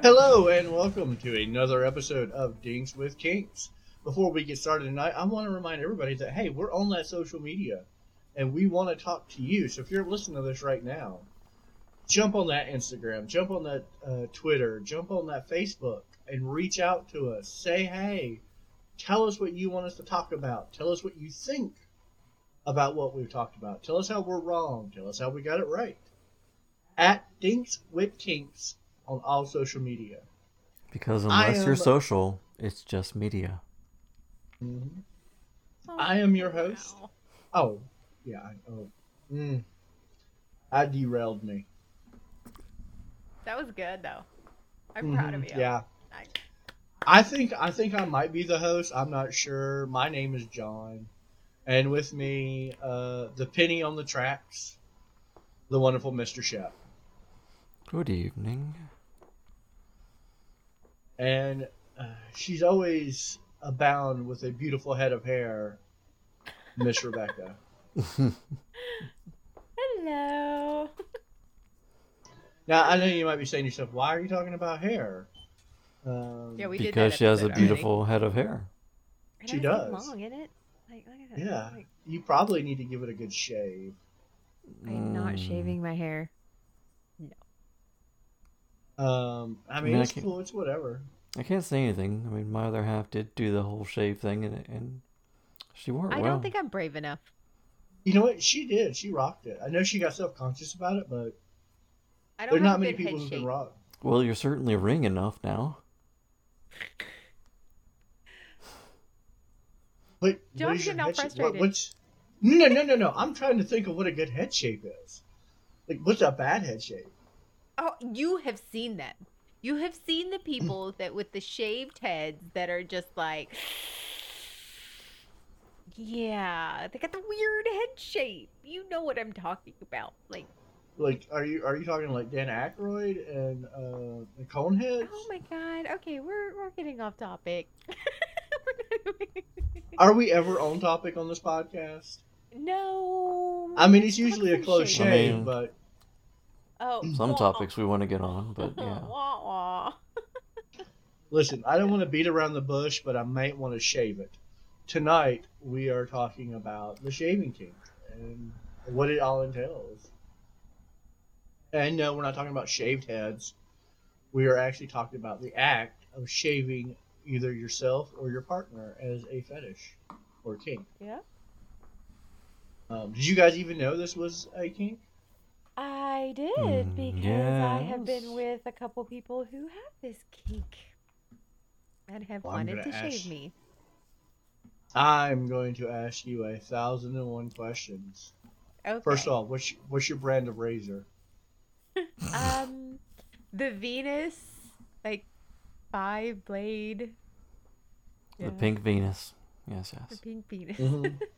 Hello and welcome to another episode of Dinks with Kinks. Before we get started tonight, I want to remind everybody that hey, we're on that social media and we want to talk to you. So if you're listening to this right now, jump on that Instagram, jump on that uh, Twitter, jump on that Facebook and reach out to us. Say hey, tell us what you want us to talk about. Tell us what you think about what we've talked about. Tell us how we're wrong. Tell us how we got it right. At Dinks with Kinks on all social media. Because I unless you're social, it's just media. Mhm. I am your host. Oh, yeah. I, oh, mm. I derailed me. That was good though. I'm proud of you. Yeah. I- I think I think I might be the host. I'm not sure. My name is John, and with me, uh, the penny on the tracks, the wonderful Mr. Shep, Good evening. And uh, she's always abound with a beautiful head of hair, Miss Rebecca. Hello. Now I know you might be saying to yourself, "Why are you talking about hair?" Um, Yeah, we did because that she has a episode already. beautiful head of hair. And She I was, does. long in it. Like, look at that. Yeah. Like, you probably need to give it a good shave. I'm not Mm. shaving my hair. Um, I I mean, mean, I it's cool. It's whatever. I can't say anything. I mean, my other half did do the whole shave thing, and and she wore it I well. don't think I'm brave enough. You know what? She did. She rocked it. I know she got self conscious about it, but I don't there's not many people head who can shape. rock. Well, you're certainly ring enough now. But what John's is your getting all head shape? What, frustrated. what's no, no, no, no. I'm trying to think of what a good head shape is. Like, what's a bad head shape? Oh, you have seen them. You have seen the Mm. people that with the shaved heads that are just like, yeah, they got the weird head shape. You know what I'm talking about? Like, Like, are you are you talking like Dan Aykroyd and uh, the Coneheads? oh my god. Okay, we're we're getting off topic. Are we ever on topic on this podcast? no. I mean, it's usually a close some I shave, mean- but Oh, Some wah, topics we want to get on, but yeah. wah, wah. Listen, I don't want to beat around the bush, but I might want to shave it. Tonight, we are talking about the shaving kink and what it all entails. And no, we're not talking about shaved heads. We are actually talking about the act of shaving either yourself or your partner as a fetish or kink. Yeah. Um, did you guys even know this was a kink? I did Mm, because I have been with a couple people who have this kink and have Well, wanted to gonna shave me. I'm going to ask you a thousand and one questions. Okay. First of all, what's what's your brand of razor? um, the Venus, like five blade. The Yeah, pink Venus. Yes, yes. The pink Venus. Mhm.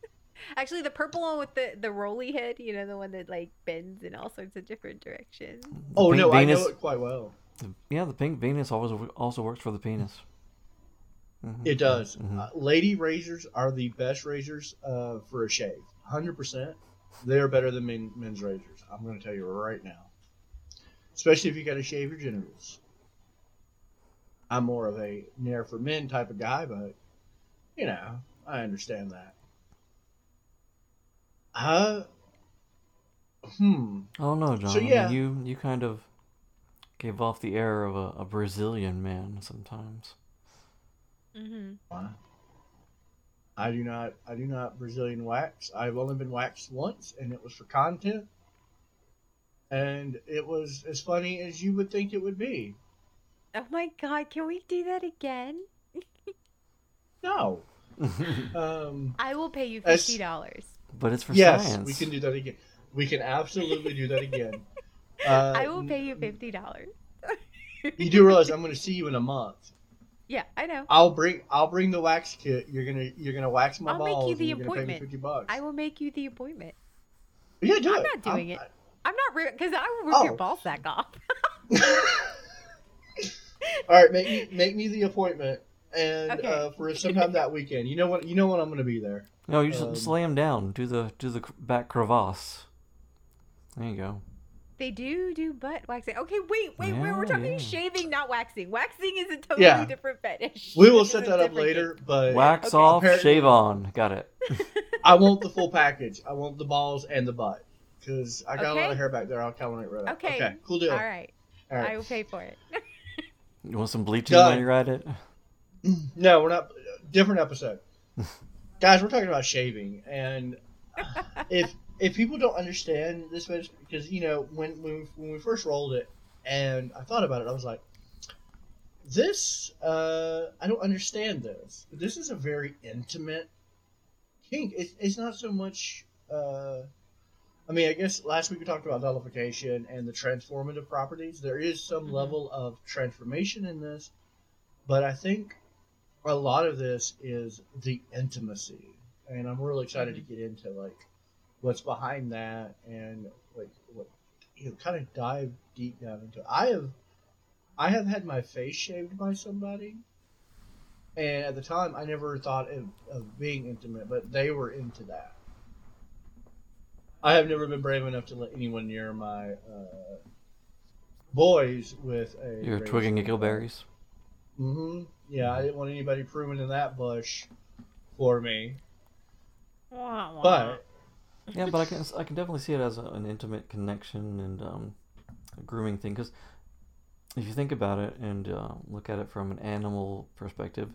Actually, the purple one with the the rolly head. You know, the one that like bends in all sorts of different directions. The Oh pink no, I know it quite well. the- yeah, the pink Venus always also works for the penis. Mhm. It does. Mhm. Uh, lady razors are the best razors uh, for a shave. Hundred percent. They are better than men, men's razors. I'm going to tell you right now. Especially if you got to shave your genitals. I'm more of a nair for men type of guy, but you know, I understand that. Uh, hmm. Oh no, John. I mean, you you kind of gave off the air of a, a Brazilian man sometimes. Mm-hmm. I do not. I do not Brazilian wax. I've only been waxed once, and it was for content. And it was as funny as you would think it would be. Oh my god, can we do that again? No. Um, I will pay you fifty dollars. But it's for yes, science. we can do that again. We can absolutely do that again. Uh, I will pay you fifty dollars. You do realize I'm going to see you in a month. Yeah, I know. I'll bring. I'll bring the wax kit. You're gonna. You're gonna wax my I'll make you balls. the you're gonna pay me appointment. fifty bucks. I will make you the appointment. Yeah, do I'm it. not doing I'm- it. I'm not because I will rip Oh. your balls back off. All right, make me make me the appointment, and Okay. uh, for sometime that weekend. You know what? You know when I'm going to be there. No, you just Um, just lay him down. Do the do the back crevasse. There you go. They do do butt waxing. Okay, wait, wait, wait. We're talking yeah. shaving, not waxing. Waxing is a totally Yeah. different fetish. We will set that up later, thing. but Wax Okay. off, Apparently- shave on. Got it. I want the full package. I want the balls and the butt because I got a lot of hair back there. I'll color it right up. Okay. Okay. Cool deal. All right, All right. I will pay for it. You want some bleaching Done. while you're at it? No, we're not. Different episode. Guys, we're talking about shaving, and if if people don't understand this, because you know when when we, when we first rolled it, and I thought about it, I was like, this uh, I don't understand this. This is a very intimate kink. It's it's not so much. Uh, I mean, I guess last week we talked about nullification and the transformative properties. There is some Mhm. level of transformation in this, but I think a lot of this is the intimacy, and I'm really excited to get into like what's behind that and like what you know, kind of dive deep down into. It. I have, I have had my face shaved by somebody, and at the time I never thought of, of being intimate, but they were into that. I have never been brave enough to let anyone near my uh, boys with a. You're razor. twigging giggleberries. Mm-hmm. Yeah, I didn't want anybody pruning in that bush for me. Wah, wah. But Yeah, but I can I can definitely see it as a, an intimate connection and um, a grooming thing because if you think about it and uh, look at it from an animal perspective,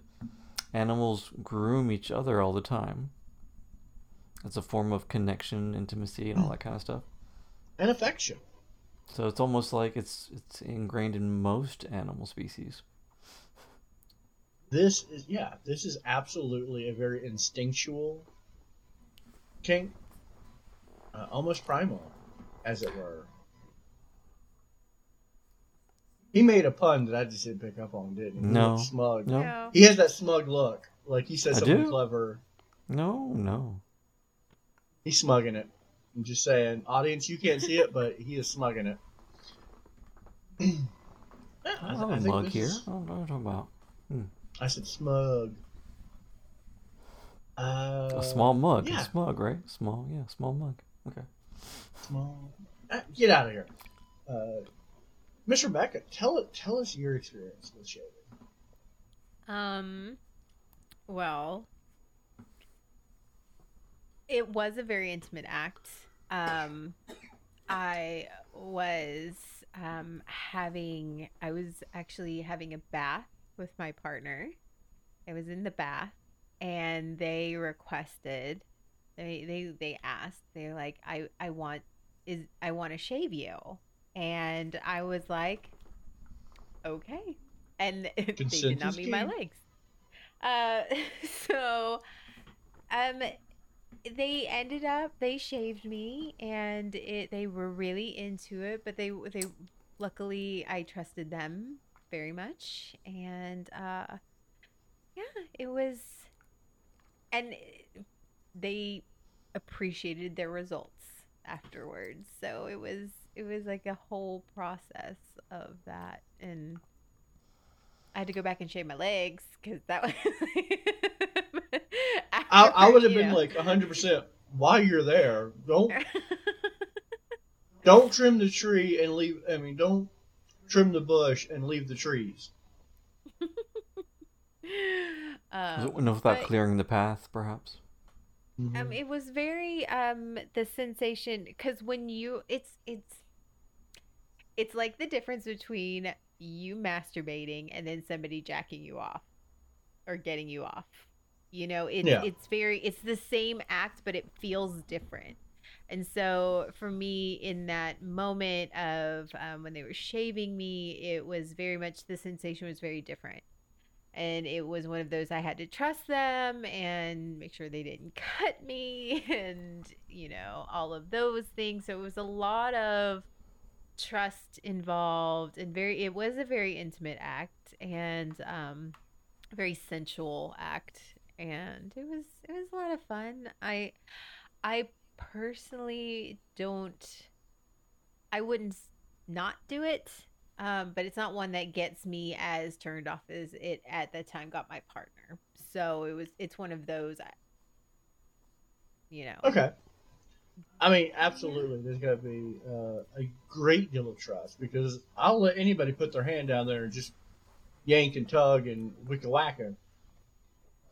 animals groom each other all the time. It's a form of connection, intimacy, and all that kind of stuff. and affection. So it's almost like it's it's ingrained in most animal species. This is yeah, this is absolutely a very instinctual kink, uh, almost primal, as it were. He made a pun that I just didn't pick up on, didn't he? He No. looked smug. No. No. He has that smug look, like he said I something do? clever. No, no. He's smugging it. I'm just saying, audience, you can't see it, but he is smugging it. Yeah, I have a think mug here. is- I don't know what you're talking about. I said smug. Uh, A small mug. yeah. A smug, right? Small, yeah, small mug. Okay. small. Ah, Get out of here, uh, Miss Rebecca. Tell it. Tell us your experience with shaving. Um, well, it was a very intimate act. Um, I was um having I was actually having a bath with my partner. I was in the bath and they requested they they they asked they're like I I want is I want to shave you. And I was like okay. And they did not meet my legs. Uh so um they ended up they shaved me and it they were really into it but they they luckily i trusted them very much and uh yeah it was and they appreciated their results afterwards so it was it was like a whole process of that and i had to go back and shave my legs because that was I, I would have been know. like 100. percent While you're there, don't don't trim the tree and leave. I mean, don't trim the bush and leave the trees. Was um, it enough without clearing the path, perhaps? Um, it was very um the sensation because when you it's it's it's like the difference between you masturbating and then somebody jacking you off or getting you off. You know, it's Yeah. it's very it's the same act but it feels different. And so for me in that moment of um, when they were shaving me, it was very much the sensation was very different. And it was one of those I had to trust them and make sure they didn't cut me and you know all of those things. So it was a lot of trust involved and very it was a very intimate act and um very sensual act. And it was it was a lot of fun. I I personally don't I wouldn't not do it um, but it's not one that gets me as turned off as it at the time got my partner. So it was it's one of those, you know. Okay. I mean, absolutely. There's got to be uh, a great deal of trust because I'll let anybody put their hand down there and just yank and tug and wicka wacka.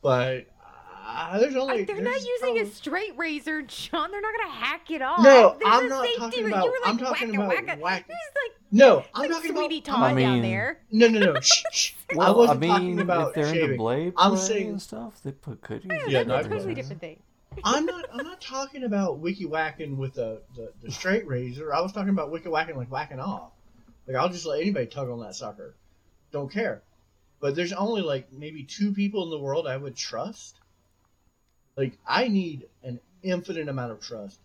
But uh, there's only Like, they're there's not using probably- a straight razor, John. They're not gonna hack it off. No, There's I'm not talking ra- about- You were like I'm talking wacka, about wacka. whack- It's like, No, I'm like talking Sweetie about. Todd I mean- down there. No, no, no. shh, shh. I Well, I, wasn't mean, talking about if they're into shaving. blade I'm saying- and stuff, they put could use Yeah, Yeah, that's a totally different thing. I'm not. I'm not talking about wiki whacking with the, the, the straight razor. I was talking about wiki whacking like whacking off. Like I'll just let anybody tug on that sucker. Don't care. But there's only like maybe two people in the world I would trust. Like I need an infinite amount of trust,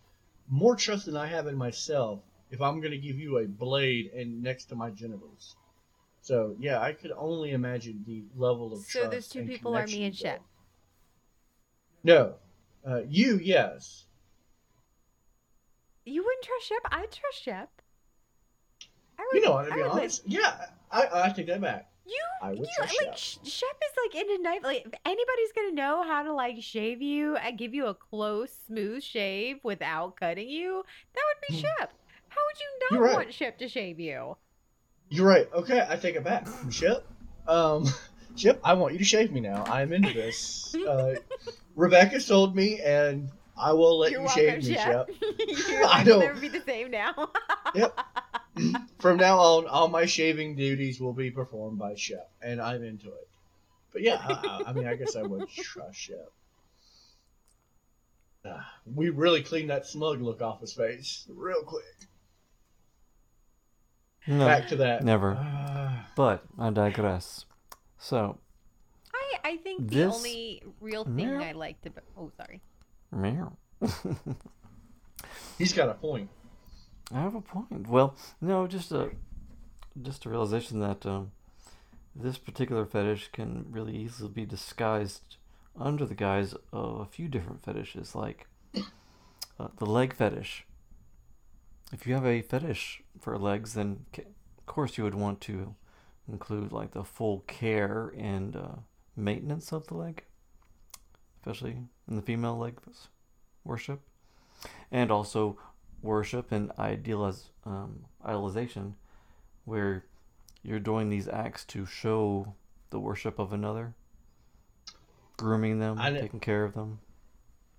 more trust than I have in myself. If I'm gonna give you a blade and next to my genitals. So yeah, I could only imagine the level of trust. So those two people are me and you Shep. No, uh, you yes. You wouldn't trust Shep? I'd trust Shep. I You would- know, to be honest, yeah, I, I take that back. You, I would you like Sh- Shep is like in a knife. Like if anybody's gonna know how to like shave you and give you a close, smooth shave without cutting you, that would be Hmm. Shep. How would you not right. want Shep to shave you? You're right. Okay, I take it back. Chip, um, Chip, I want you to shave me now. I'm into this. Uh, Rebecca sold me, and I will let You're you welcome, shave me, Shep. Your I don't- never be the same now. From now on, all my shaving duties will be performed by Shep, and I'm into it. But yeah, I, I- I mean, I guess I would trust Shep. Ah, we really cleaned that smug look off his face real quick. No, Back to that. never. Ah. But I digress. So, I, I think the This- only real thing Meow. I liked about oh sorry. meow. he's got a point. I have a point. Well, no, just a just a realization that um, this particular fetish can really easily be disguised under the guise of a few different fetishes, like uh, the leg fetish. If you have a fetish for legs, then of course you would want to include like the full care and uh, maintenance of the leg, especially in the female leg worship, and also worship and idealiz- um, idolization, where you're doing these acts to show the worship of another, grooming them, I kn- taking care of them.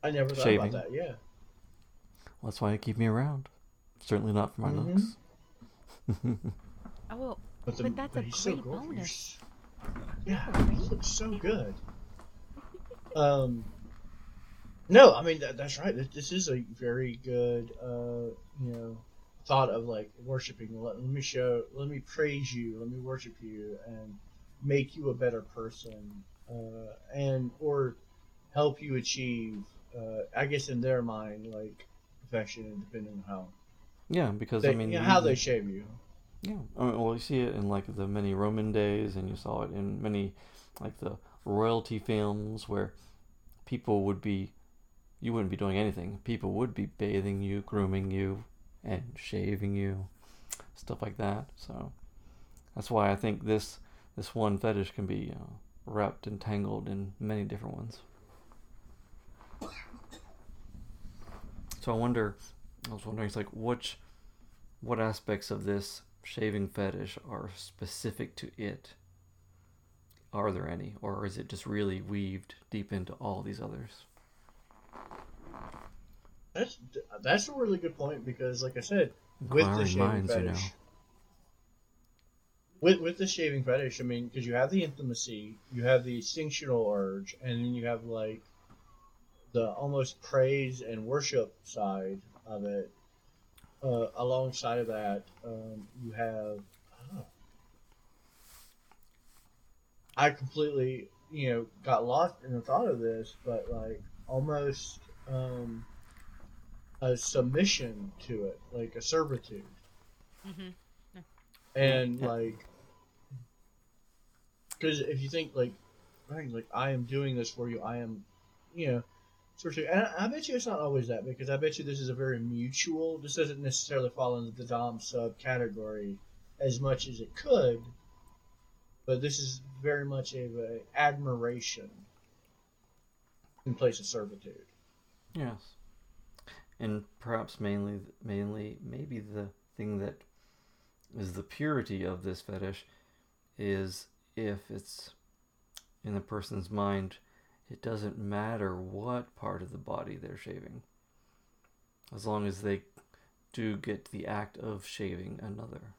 I never thought Shaving. about that. Yeah. Well, that's why they keep me around. Certainly not for my Mhm. looks. Oh But, But that's a he's so great gorgeous. bonus. Yeah, Yeah, he looks so good. Um, no, I mean that, that's right. This, is a very good, uh, you know, thought of like worshiping. Let, let me show, let me praise you, let me worship you, and make you a better person, uh, and or help you achieve. Uh, I guess in their mind, like perfection, and depending on how yeah, because they, I mean, you know, how they shave you. Yeah, I mean, well, you see it in like the many Roman days, and you saw it in many like the royalty films where people would be, you wouldn't be doing anything. People would be bathing you, grooming you, and shaving you, stuff like that. So that's why I think this this one fetish can be wrapped and tangled in many different ones. So I wonder, I was wondering, it's like which, what aspects of this shaving fetish are specific to it? Are there any, or is it just really weaved deep into all these others? That's that's a really good point because, like I said, with the shaving minds, you know. fetish, with with the shaving fetish, I mean, because you have the intimacy, you have the instinctual urge, and then you have like the almost praise and worship side of it. Uh, alongside of that, um, you have. I. I completely, you know, got lost in the thought of this, but like almost. Um, a submission to it, like a servitude, Mhm. and Yeah. like, because if you think like, right, like I am doing this for you, I am, you know, sort of, and I, I bet you it's not always that because I bet you this is a very mutual. This doesn't necessarily fall into the dom sub category as much as it could, but this is very much a, a admiration in place of servitude. Yes. And perhaps mainly mainly maybe the thing that is the purity of this fetish is if it's in the person's mind it doesn't matter what part of the body they're shaving as long as they do get the act of shaving another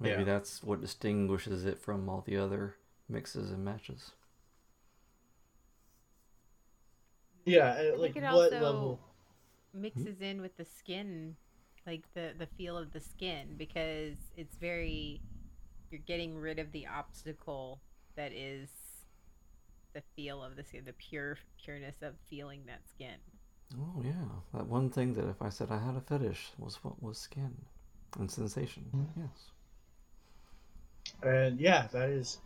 maybe Yeah. that's what distinguishes it from all the other mixes and matches Yeah, uh, like what also level? Mixes in with the skin, like the the feel of the skin, because it's very you're getting rid of the obstacle that is the feel of the skin, the pure pureness of feeling that skin. Oh yeah, that one thing that if I said I had a fetish was what was skin and sensation. Mhm. Yes. And yeah, that is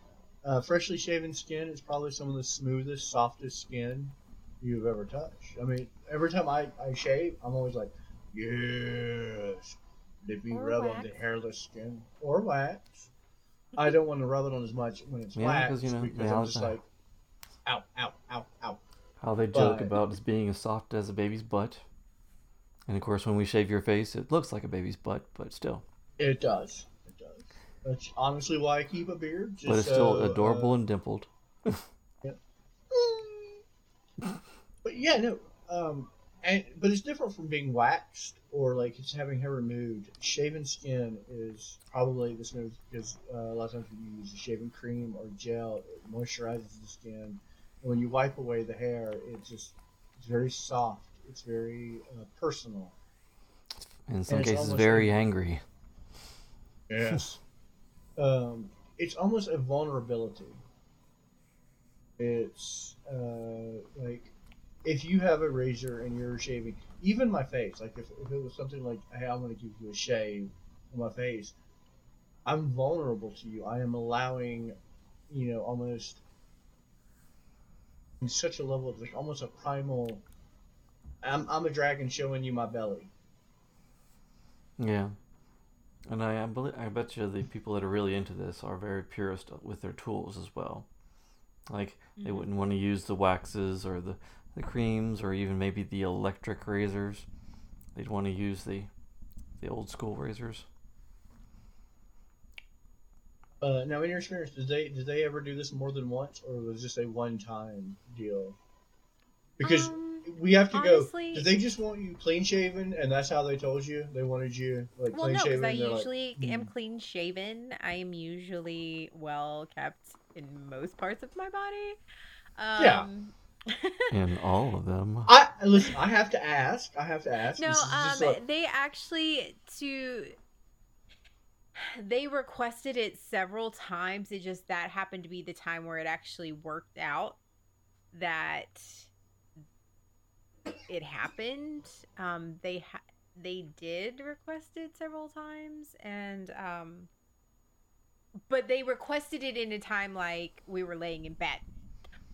uh, freshly shaven skin is probably some of the smoothest, softest skin you've ever touched. I mean, every time I, I shave, I'm always like, yes. If you Or rub on the hairless skin or wax, I don't want to rub it on as much when it's Yeah, wax 'cause, you know, because they I'm just like, ow, ow, ow, ow. How they joke But- about as being as soft as a baby's butt. And of course, when we shave your face, it looks like a baby's butt, but still. It does. It does. That's honestly why I keep a beard. Just but it's still so, uh, adorable and dimpled. But yeah, no. Um, and but it's different from being waxed or like it's having hair removed. Shaven skin is probably the smooth because uh, a lot of times when you use a shaving cream or gel, it moisturizes the skin. And when you wipe away the hair, it just it's very soft. It's very uh, personal. In some it's cases, almost very like- angry. Yes. um, it's almost a vulnerability. It's uh, like if you have a razor and you're shaving, even my face, like if, if it was something like, hey, I'm going to give you a shave on my face, I'm vulnerable to you. I am allowing, you know, almost in such a level of like almost a primal. I'm, I'm a dragon showing you my belly. Yeah. And I, I, believe, I bet you the people that are really into this are very purist with their tools as well. Like, they Mhm. wouldn't want to use the waxes or the, the creams or even maybe the electric razors. They'd want to use the the old school razors. Uh, now, in your experience, did they did they ever do this more than once, or was this a one time deal? Because Um, we have to honestly- go. Did they just want you clean shaven, and that's how they told you they wanted you like well, clean no, because shaven? I and they're like, usually am "Hmm." clean shaven. I am usually well kept in most parts of my body. Um, Yeah. In all of them. I listen. I have to ask. I have to ask. No, This is just um, like- they actually to they requested it several times. It just that happened to be the time where it actually worked out that it happened. Um, they ha- they did request it several times, and um, but they requested it in a time like we were laying in bed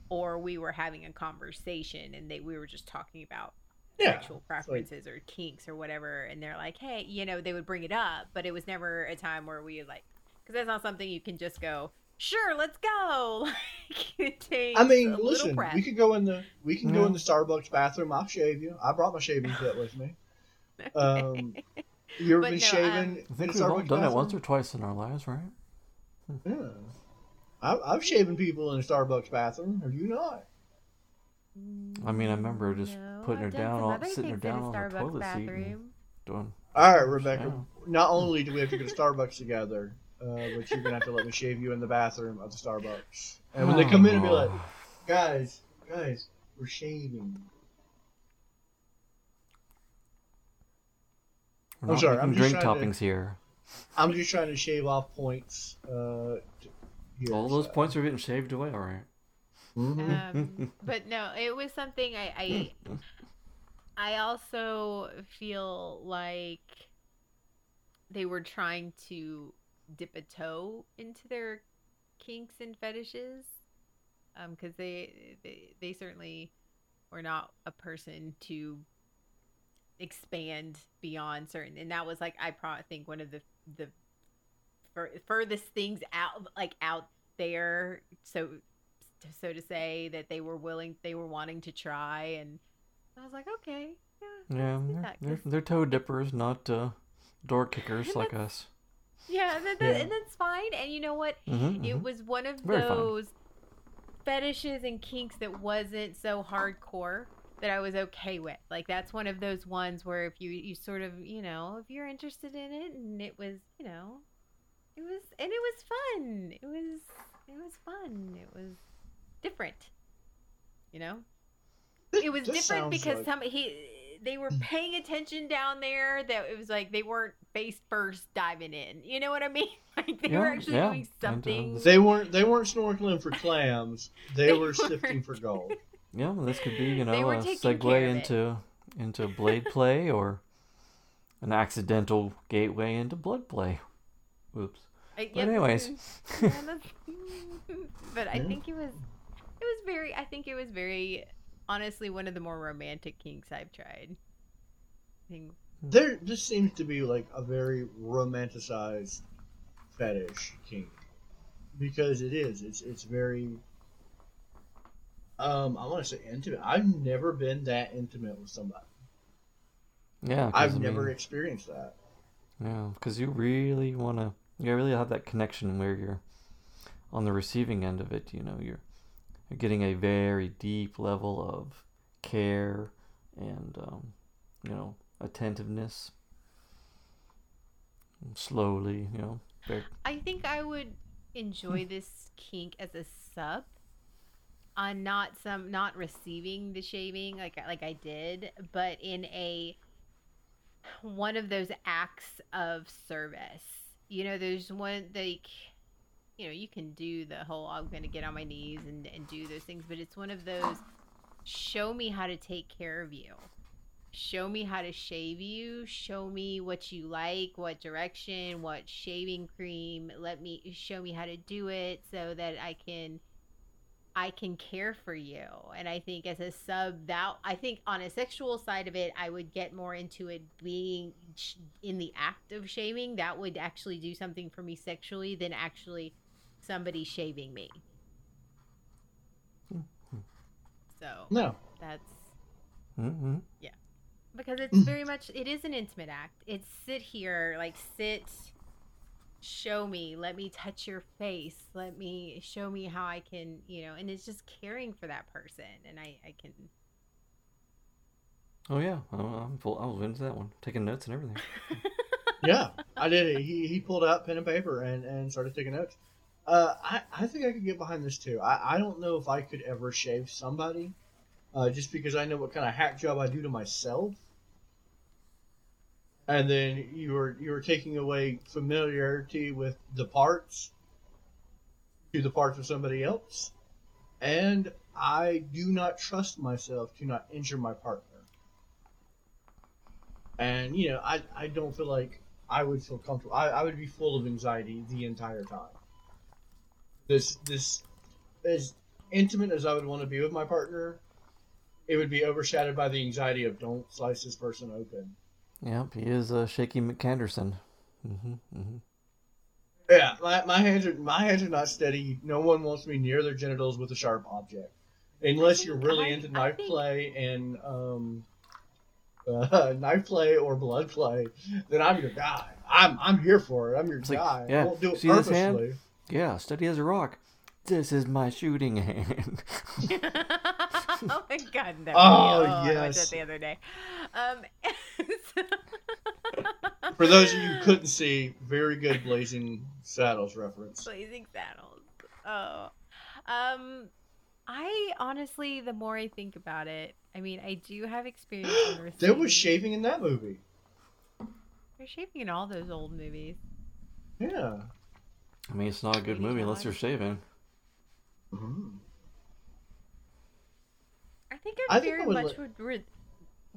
or we were having a conversation and they we were just talking about yeah. sexual preferences or kinks or whatever and they're like hey you know they would bring it up but it was never a time where we like because that's not something you can just go sure let's go like it takes I mean, listen. We could go in the we can go in the Starbucks bathroom. I'll shave you. I brought my shaving kit with me. Um, you ever been no, shaving um, I in a think we've all Starbucks done it once or twice in our lives, right? Yeah. I, I've shaven people in a Starbucks bathroom. Have you not? I mean, I remember just No, putting her down, some all- sitting her things in a down on the Starbucks toilet seat and- Doing. All right, Rebecca. Yeah. Not only do we have to go to Starbucks together, uh, but you're gonna have to let me shave you in the bathroom of the Starbucks. And when they come in and be like, guys, guys, we're shaving. We're I'm sorry, I'm just drink trying to- toppings here. I'm just trying to shave off points. Uh, t- here, All those so- points are getting shaved away, all right. Mhm. um, but no, it was something I, I I also feel like they were trying to dip a toe into their kinks and fetishes, um, because they, they they certainly were not a person to expand beyond certain, and that was like I probably think one of the the fur- furthest things out like out there so so to say that they were willing they were wanting to try and i was like okay Yeah, see they're, they're, they're toe dippers, not uh, door kickers like us. Yeah, that, that, Yeah. and that's fine. And you know what? hmm It was one of Very fine. those fetishes and kinks that wasn't so hardcore that I was okay with. Like that's one of those ones where if you you sort of you know if you're interested in it and it was you know it was and it was fun. It was it was fun. It was different. You know, it was different because like- some he they were paying attention down there. That it was like they weren't face first diving in. You know what I mean? Like they were actually yeah. doing And, uh, something. They weren't they weren't snorkeling for clams. They They were sifting weren't. for gold. Yeah, well, this could be you know a segue of into into blade play or an accidental gateway into blood play. Oops. Uh, But anyways, yeah, that's- but I Yeah. think it was it was very I think it was very honestly one of the more romantic kinks I've tried. I think There this seems to be like a very romanticized fetish kink. Because it is. It's it's very um I want to say intimate. I've never been that intimate with somebody. Yeah, I've I never experienced that. Yeah, because you really want to, you really have that connection where you're on the receiving end of it. You know, you're you're getting a very deep level of care and um, you know attentiveness. Slowly, you know, very, I think I would enjoy this kink as a sub on not some not receiving the shaving like like I did, but in a one of those acts of service. You know, there's one like you know, you can do the whole I'm gonna get on my knees and, and do those things, but it's one of those show me how to take care of you. Show me how to shave you. Show me what you like, what direction, what shaving cream. Let me show me how to do it so that I can I can care for you. And I think as a sub that I think on a sexual side of it, I would get more into it being sh- in the act of shaving. That would actually do something for me sexually than actually somebody shaving me. So No. that's mm-hmm. because it's very much it is an intimate act it's sit here like sit show me let me touch your face let me show me how i can you know and it's just caring for that person and i i can Oh yeah, I'm full. I was into that one, taking notes and everything. yeah, I did. He, he pulled out pen and paper and, and started taking notes. Uh, I, I think I could get behind this too. I, I don't know if I could ever shave somebody, uh, just because I know what kind of hack job I do to myself. And then you were you were taking away familiarity with the parts to the parts of somebody else, and I do not trust myself to not injure my partner. And you know, I I don't feel like I would feel comfortable. I, I would be full of anxiety the entire time. This this as intimate as I would want to be with my partner, it would be overshadowed by the anxiety of don't slice this person open. Yep, he is uh, Shaky McCanderson. Mm-hmm, mm-hmm. Yeah, my, my hands are my hands are not steady. No one wants me near their genitals with a sharp object, unless you're really I- into I knife think- play and um, uh, knife play or blood play. Then I'm your guy. I'm I'm here for it. I'm your It's like, guy. yeah, I won't do it see this hand? purposely. Yeah, steady as a rock. This is my shooting hand. oh my god that Oh, movie. I watched that the other day um For those of you who couldn't see, very good Blazing Saddles reference. Blazing Saddles. Oh. Um I honestly the more I think about it, I mean I do have experience There was shaving in that movie. There's shaving in all those old movies. Yeah. I mean, it's not a good movie unless you're shaving. Mhm. I think I I think I very would much li- would would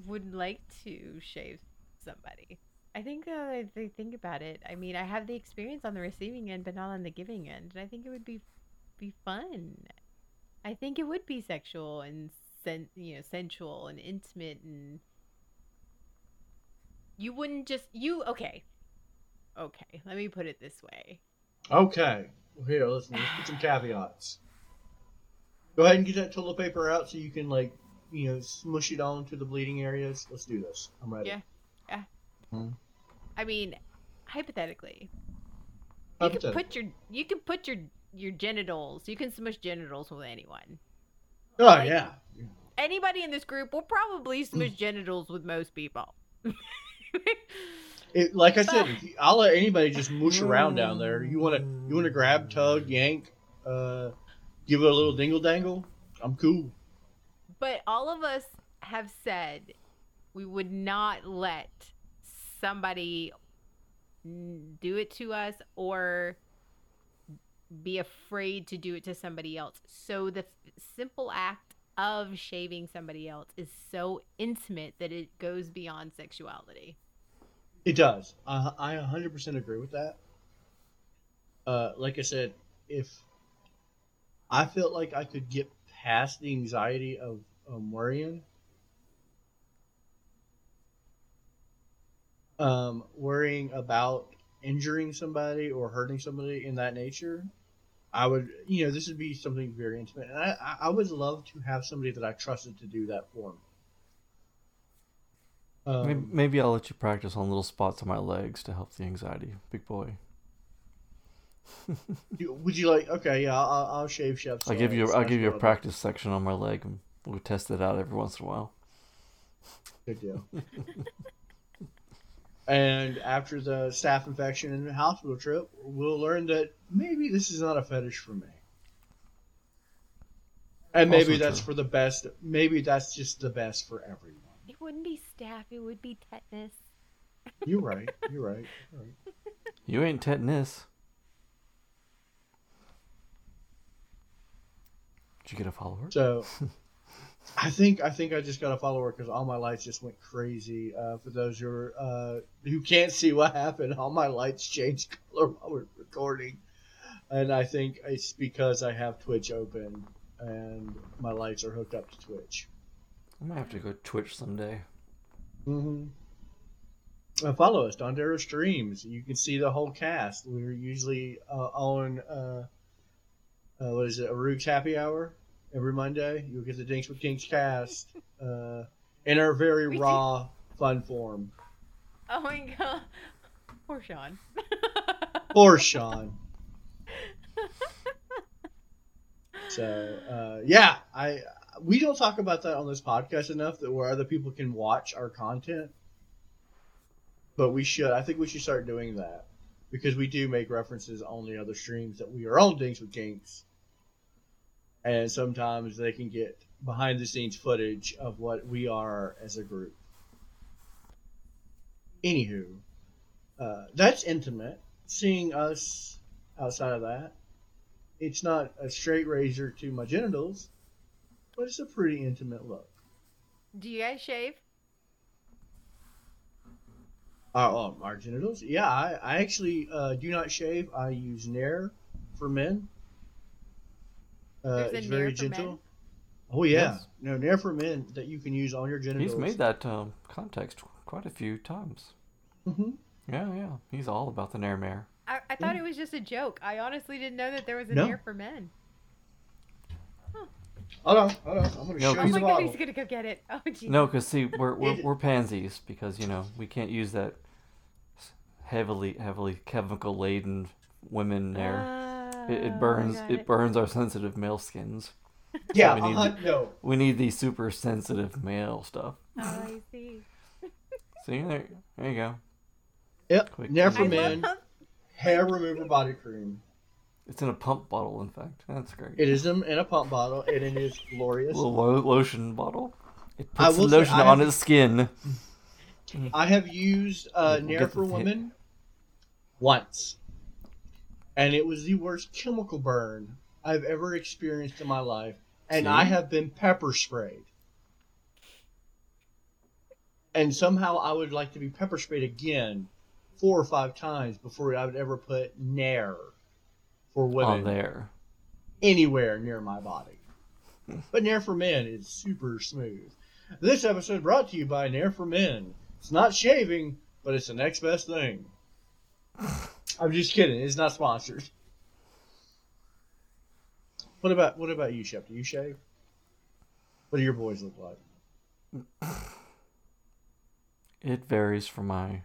would like to shave somebody. I think uh, if they think about it. I mean, I have the experience on the receiving end, but not on the giving end, and I think it would be be fun. I think it would be sexual and sen- you know sensual and intimate, and you wouldn't just you okay. Okay, let me put it this way. Okay. Well, here, listen. Let's put some caveats. Go ahead and get that toilet paper out so you can like you know, smush it on to the bleeding areas. Let's do this. I'm ready. Yeah. Yeah. Hmm. I mean, hypothetically, you can put your you can put your your genitals. You can smush genitals with anyone. Oh like- yeah. Anybody in this group will probably smush genitals with most people. It, like I said, you- I'll let anybody just moosh around down there. You want to you want to grab, tug, yank, uh, give it a little dingle dangle. I'm cool. But all of us have said we would not let somebody do it to us or be afraid to do it to somebody else. So the f- simple act of shaving somebody else is so intimate that it goes beyond sexuality. It does. I, I 100% agree with that. Uh, like I said, if I felt like I could get past the anxiety of um, worrying, um, worrying about injuring somebody or hurting somebody in that nature, I would, you know, this would be something very intimate, and I, I- would love to have somebody that I trusted to do that for me. Um, maybe, maybe I'll let you practice on little spots on my legs to help the anxiety, big boy. Would you like? Okay, yeah, I'll, I'll shave chef's. I'll give you. I'll give you a what I'll do. practice section on my leg, and we'll test it out every once in a while. Good deal. and after the staph infection and the hospital trip, we'll learn that maybe this is not a fetish for me. And maybe Also that's true. for the best. Maybe that's just the best for everyone. It wouldn't be staph, it would be tetanus. You're right. You're right. You're right. You ain't tetanus. Did you get a follower? So, I think I think I just got a follower because all my lights just went crazy. Uh, for those who are, uh, who can't see what happened, all my lights changed color while we're recording, and I think it's because I have Twitch open and my lights are hooked up to Twitch. I might have to go Twitch someday. Mm-hmm. Uh, follow us, Dondero Streams. You can see the whole cast. We're usually uh, on uh, uh, what is it, a Rook's Happy Hour every Monday. You'll get the Dinks with Kinks cast uh, in our very We do- raw, fun form. Oh my god. Poor Sean. Poor Sean. So uh, yeah, I we don't talk about that on this podcast enough that where other people can watch our content. But we should. I think we should start doing that because we do make references on the other streams that we are on Dinks with Kinks, and sometimes they can get behind the scenes footage of what we are as a group. Anywho, uh, that's intimate. Seeing us outside of that, it's not a straight razor to my genitals, but it's a pretty intimate look. Do you guys shave? Uh, oh, our genitals? Yeah, I, I actually uh, do not shave. I use Nair for men. Uh, it's very gentle. men? Oh yeah, Yes. no Nair for men that you can use on your genitals. He's made that um, context quite a few times. hmm Yeah, yeah. He's all about the Nair Mare. I, I thought it was just a joke. I honestly didn't know that there was a No. Nair for men. Hold on, hold on. I'm gonna No, show Oh my god, he's gonna go get it. Oh jeez. No, because see, we're, we're we're pansies because you know we can't use that heavily heavily chemical laden women Nair. It, it burns got it burns our sensitive male skins. Yeah, we need uh-huh, no. We need the super sensitive male stuff. Oh, I see. See there, there you go. Yep, Quick. Nair I for men hair remover body cream. It's in a pump bottle, in fact. That's great. It is in a pump bottle, and it is glorious. a little lo- lotion bottle. It puts the will say, lotion on have- his skin. I have used uh, Nair for the hit. Women once, and it was the worst chemical burn I've ever experienced in my life. And See? I have been pepper sprayed. And somehow I would like to be pepper sprayed again four or five times before I would ever put Nair for on women there. anywhere near my body. But Nair for Men is super smooth. This episode brought to you by Nair for Men. It's not shaving, but it's the next best thing. I'm just kidding. It's not sponsored. What about what about you, Shep? Do you shave? What do your boys look like? It varies for my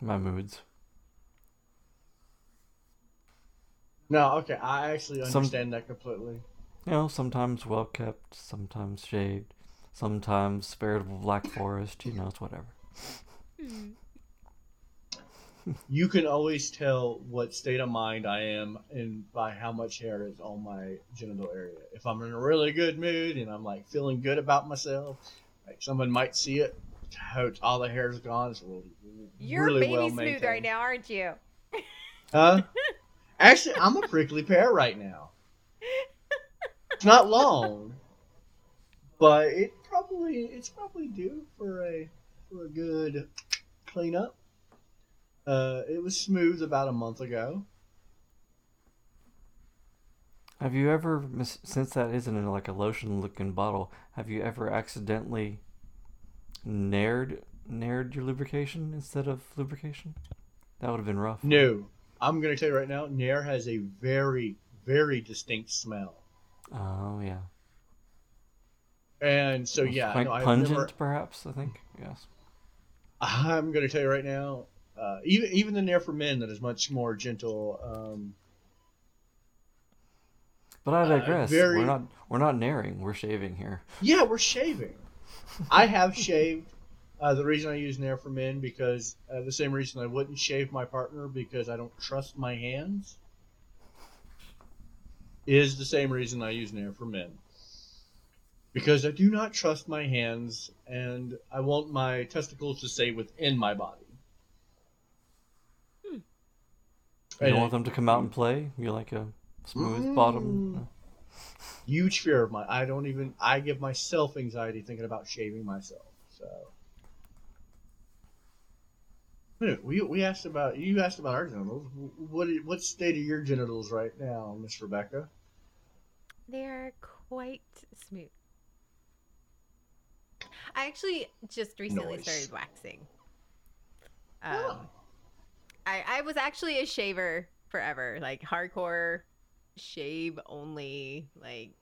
my moods. No, okay, I actually Some- understand that completely. You know, sometimes well kept, sometimes shaved, sometimes veritable black forest. You know, it's whatever. Hmm. You can always tell what state of mind I am and by how much hair is on my genital area. If I'm in a really good mood and I'm like feeling good about myself, like someone might see it, totes, all the hair's gone. It's really, You're really baby well smooth maintained. right now, aren't you? Huh? Actually, I'm a prickly pear right now. It's not long, but it probably it's probably due for a for a good cleanup. Uh, it was smooth about a month ago. Have you ever, since that isn't in like a lotion-looking bottle, have you ever accidentally nared nared your lubrication instead of lubrication? That would have been rough. No, I'm gonna tell you right now, Nair has a very very distinct smell, Oh yeah. and so yeah, quite no, pungent, never, perhaps. I think. Yes. I'm gonna tell you right now, uh, even even the Nair for men that is much more gentle. Um, But I Uh, digress. very- We're not we're not naring. We're shaving here. Yeah, we're shaving. I have shaved. Uh, the reason I use Nair for Men because uh, the same reason I wouldn't shave my partner because I don't trust my hands is the same reason I use Nair for Men. Because I do not trust my hands and I want my testicles to stay within my body. Hmm. You And don't want them to come out and play. You like a smooth bottom. Mm. huge fear of mine. I don't even. I give myself anxiety thinking about shaving myself. So. We, we asked about you asked about our genitals. What what state are your genitals right now, Miss Rebecca? They're quite smooth. I actually just recently Nice. started waxing. Um, Oh. I, I was actually a shaver forever, like hardcore shave only, like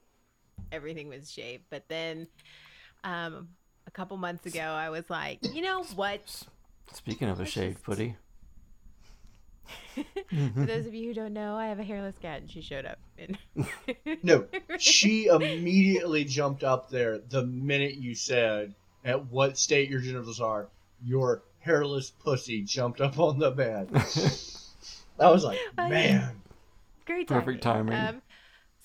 everything was shaved. But then um, a couple months ago, I was like, you know what? Speaking of a Let's shaved just- putty. For those of you who don't know, I have a hairless cat, and she showed up. And No, she immediately jumped up there the minute you said at what state your genitals are. Your hairless pussy jumped up on the bed. I was like, man. Perfect great timing. timing. Um,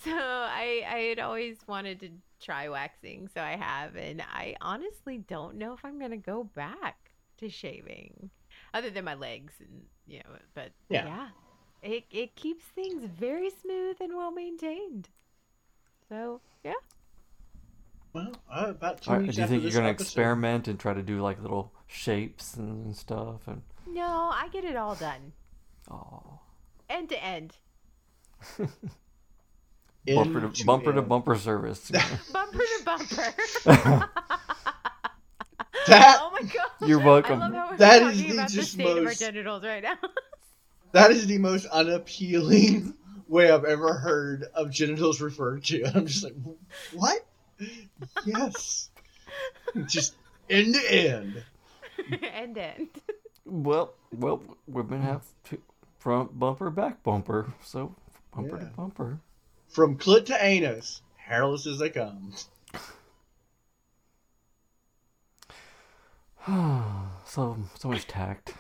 so I I had always wanted to try waxing, so I have, and I honestly don't know if I'm gonna go back to shaving, other than my legs and you know. But Yeah. yeah, it it keeps things very smooth and well maintained. So yeah, Well, uh, about two Are- do you after think you're gonna episode- experiment and try to do like little shapes and, and stuff? And no, I get it all done, oh, end to end, bumper to Into bumper to bumper service. bumper to bumper. That- oh my god! You're welcome. I love how we're That is talking the about the just state of our most- genitals right now. That is the most unappealing way I've ever heard of genitals referred to. I'm just like, what? Yes. just end to end. end end. Well, well, women have two, front bumper, back bumper, so bumper to bumper. From clit to anus, hairless as they come. so so much tact.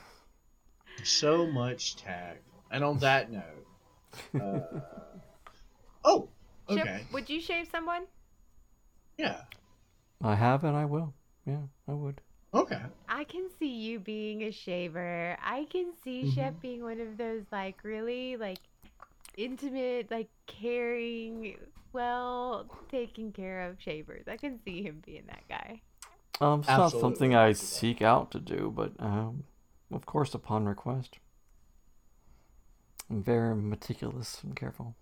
So much tact. And on that note, uh, oh, Chip, okay, would you shave someone? yeah, I have and I will. Yeah, I would. Okay. I can see you being a shaver. I can see Shep being one of those like really like intimate, like caring, well taken care of shavers. I can see him being that guy. Um, it's not something I seek out to do, but um, of course, upon request. I'm very meticulous and careful.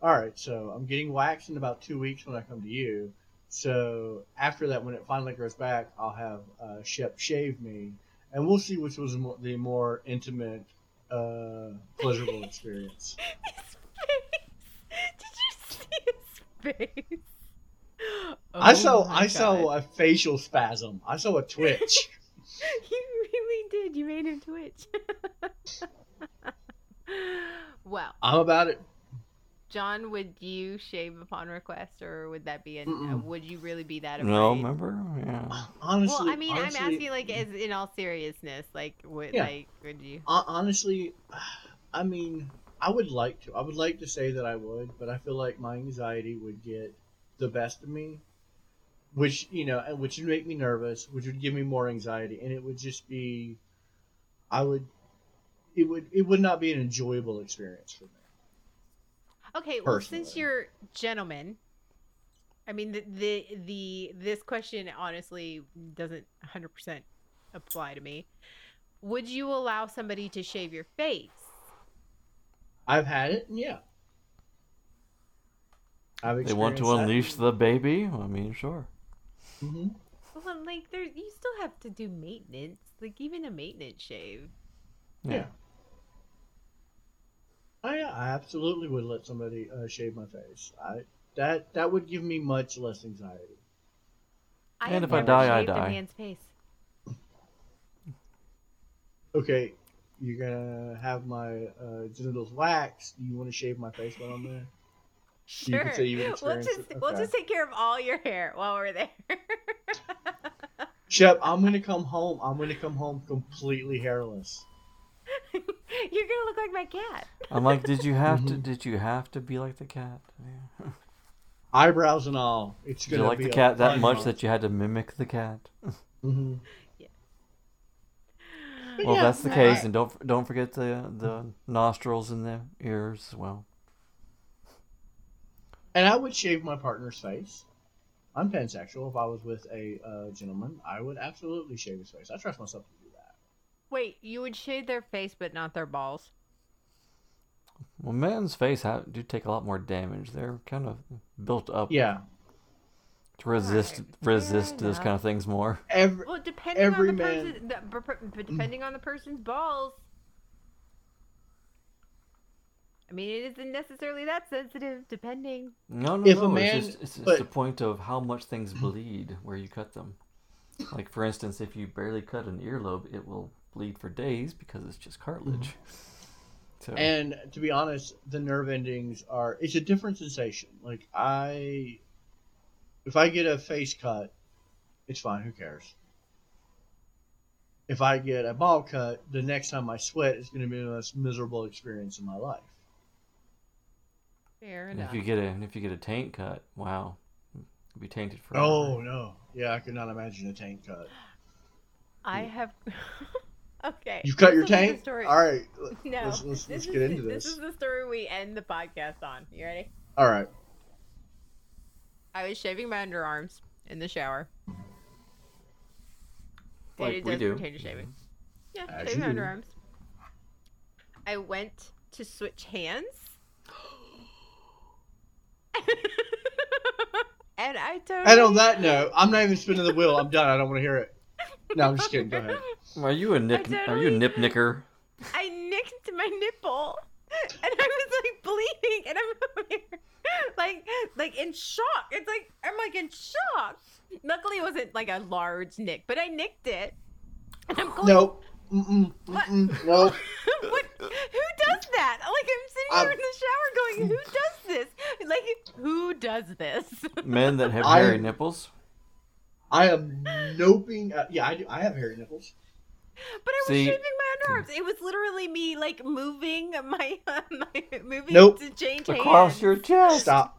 All right, so I'm getting waxed in about two weeks when I come to you. So after that, when it finally grows back, I'll have uh, Shep shave me, and we'll see which was mo- the more intimate, uh, pleasurable experience. His face. Did you see his face? I Oh saw my I saw a facial spasm. I saw a twitch. you really did. You made him twitch. well, I'm about it. John, would you shave upon request, or would that be an? Uh, Mm-mm. would you really be that afraid? No, remember? Yeah. Honestly, Well, I mean, honestly, I'm asking like as in all seriousness, like would Yeah. like would you? honestly, I mean, I would like to. I would like to say that I would, but I feel like my anxiety would get the best of me, which you know, and which would make me nervous, which would give me more anxiety, and it would just be, I would, it would, it would not be an enjoyable experience for me. Okay, well, since you're gentlemen, I mean the the, the this question honestly doesn't 100 percent apply to me. Would you allow somebody to shave your face? I've had it, yeah. I've They want to that. unleash the baby? I mean, sure. Mhm. Well, like there, you still have to do maintenance, like even a maintenance shave. Yeah. I, I absolutely would let somebody uh, shave my face. I that that would give me much less anxiety. I And if I die, I shaved a die. man's face. Okay, you're gonna have my uh, genitals waxed. Do you want to shave my face while I'm there? You Sure. can say you we'll just it. we'll just take care of all your hair while we're there. Shep, I'm gonna come home. I'm gonna come home completely hairless. You're gonna look like my cat. I'm like, did you have to? Did you have to be like the cat? Yeah. Eyebrows and all. It's Did gonna you like be the cat that much that you had to mimic the cat? hmm But Well, yeah, that's the case, I- and don't don't forget the the nostrils and the ears as well. And I would shave my partner's face. I'm pansexual. If I was with a uh, gentleman, I would absolutely shave his face. I trust myself to do that. Wait, you would shave their face but not their balls? Well, men's face ha- do take a lot more damage. They're kind of built up Yeah. to resist Alright, resist fair those kind of things more. Every Well, depending Every on the man- person, the, per- per- but depending on the person's balls. I mean, it isn't necessarily that sensitive, depending. No, no, If a no. man- it's just it's, it's but- the point of how much things bleed where you cut them. Like for instance, if you barely cut an earlobe, it will bleed for days because it's just cartilage. Mm-hmm. So and to be honest, the nerve endings are it's a different sensation. Like I if I get a face cut, it's fine, who cares? If I get a ball cut, the next time I sweat is going to be the most miserable experience in my life. Fair and enough. if you get a if you get a taint cut, wow, you'll be tainted forever. Oh no. Yeah, I could not imagine a tank cut. I have. okay. You've cut your this will be the tank? story- All right. No. Let's, let's, this let's is get into this. This is the story we end the podcast on. You ready? All right. I was shaving my underarms in the shower. Like Dated we does do. pertain to shaving. Yeah, As shaving my underarms. I went to switch hands. and I totally. And on that note, I'm not even spinning the wheel. I'm done. I don't want to hear it. No, I'm just kidding. Go ahead. Are you a nip? Are you a nip nicker? I nicked my nipple, and I was like bleeding, and I'm over here, like, like in shock. It's like I'm like in shock. Luckily, it wasn't like a large nick, but I nicked it, and I'm going. Nope. Mm-mm. What? Mm-mm. Nope. what? Who does that? Like I'm sitting here I'm- in the shower, going, "Who mm. does this? Like, who does this?" Men that have I- hairy nipples. I am noping. Uh, yeah, I do. I have hairy nipples. But I was See- shaving my underarms. It was literally me, like moving my, my moving Nope. to change Across hands. your chest. Stop.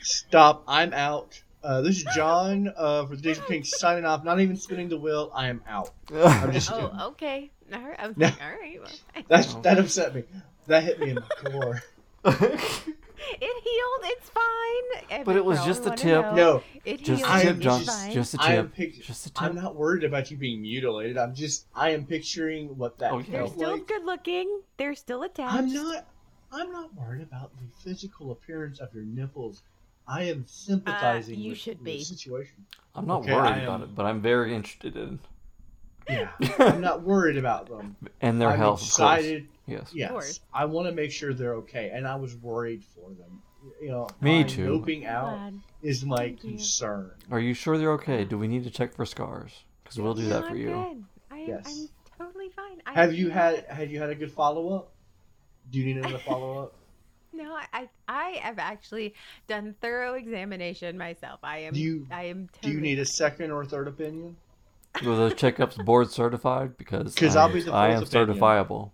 Stop. I'm out. Uh, this is John uh, for the Days of King signing off. Not even spinning the wheel. I am out. I'm just. kidding. Oh, okay. All right. I was No. like, all right. well, That's that upset me. That hit me in the core. It healed. It's fine. Every But it was just the tip. No, It just healed. a I tip, John. It's fine. Just a I am tip. pic- Just a tip. I'm not worried about you being mutilated. I'm just. I am picturing what that Oh, yeah. They're still like. good looking. They're still attached. I'm not. I'm not worried about the physical appearance of your nipples. I am sympathizing. Uh, you with, should with be. the situation. I'm not Okay, worried I about it, but I'm very interested in Yeah, I'm not worried about them. and their I'm health. excited. Of. Yes. Yes, course. I want to make sure they're okay, and I was worried for them. you know, Me too. Noping out God. is my Thank you. concern. Are you sure they're okay? Do we need to check for scars? Because we'll do No, that for I'm you. Good. I am, Yes. I'm totally fine. I Have you had Have you had a good follow up? Do you need another follow up? No, I, I I have actually done thorough examination myself. I am. Do you- I am. Do you need a second or third opinion? Were those checkups board certified? Because I, I'll be the I am opinion. certifiable.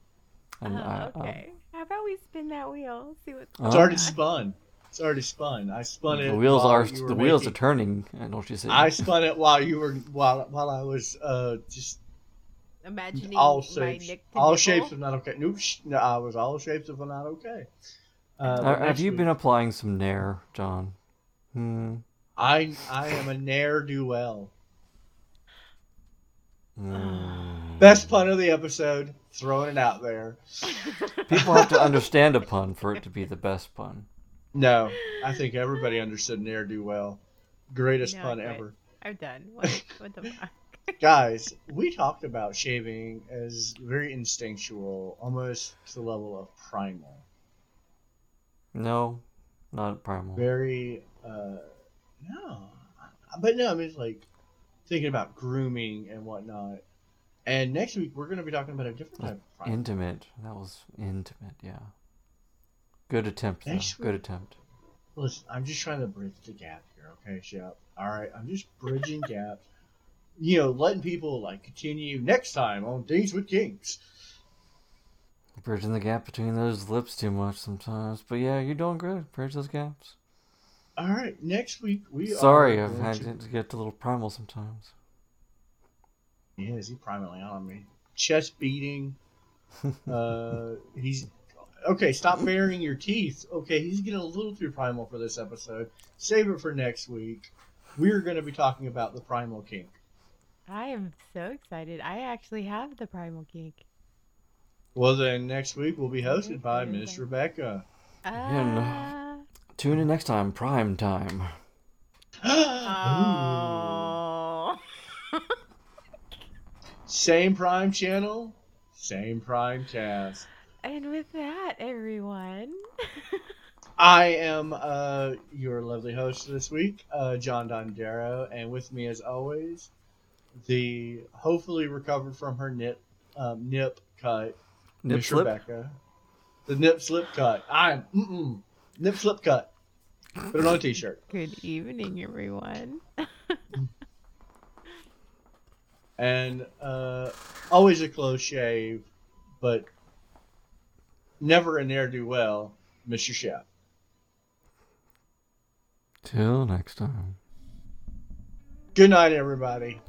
Oh, And I, um, okay. How about we spin that wheel? See what's Oh. It's already on. spun. It's already spun. I spun it. the wheels while are you were the wheels are turning. I don't you see? I spun it while you were while while I was uh just Imagining all shapes. Nick All shapes of not okay. Nope. sh- No, I was all shapes of not okay. Uh, Uh, have you week- been applying some Nair, John? Hmm. I I am a ne'er do well. Mm. Best pun of the episode. Throwing it out there. People have to understand a pun for it to be the best pun. No, I think everybody understood ne'er do well. Greatest No, pun great. ever. I'm done. What, what the fuck? Guys, we talked about shaving as very instinctual, almost to the level of primal. No, not primal. Very, uh, no. But no, I mean, it's like thinking about grooming and whatnot. And next week, we're going to be talking about a different type of primal. Intimate. That was intimate. Yeah. Good attempt. Though. Next Good week- attempt. Listen, I'm just trying to bridge the gap here, okay, Shep? All right, I'm just bridging gaps. You know, letting people like continue next time on Dinks with Kinks. Bridging the gap between those lips too much sometimes. But yeah, you're doing good. Bridge those gaps. All right, next week we Sorry, are I've had to- to get a little primal sometimes. Yeah, is he primarily on me? Chest beating. Uh, he's okay. Stop baring your teeth. Okay, he's getting a little too primal for this episode. Save it for next week. We're going to be talking about the primal kink. I am so excited. I actually have the primal kink. Well, then next week we'll be hosted by. Miss Rebecca. Yeah, no. Ah. Tune in next time, prime time. Same Prime channel, same Prime cast. and with that, everyone. I am uh, your lovely host this week, uh, John Dondero, and with me, as always, the hopefully recovered from her nip um, nip cut, Nip Miss slip? Rebecca. The nip slip cut. I'm mm-mm, nip slip cut. Put it on a t-shirt. Good evening, everyone. And uh, always a close shave, but never a ne'er do well, Mr. Chef. Till next time. Good night, everybody.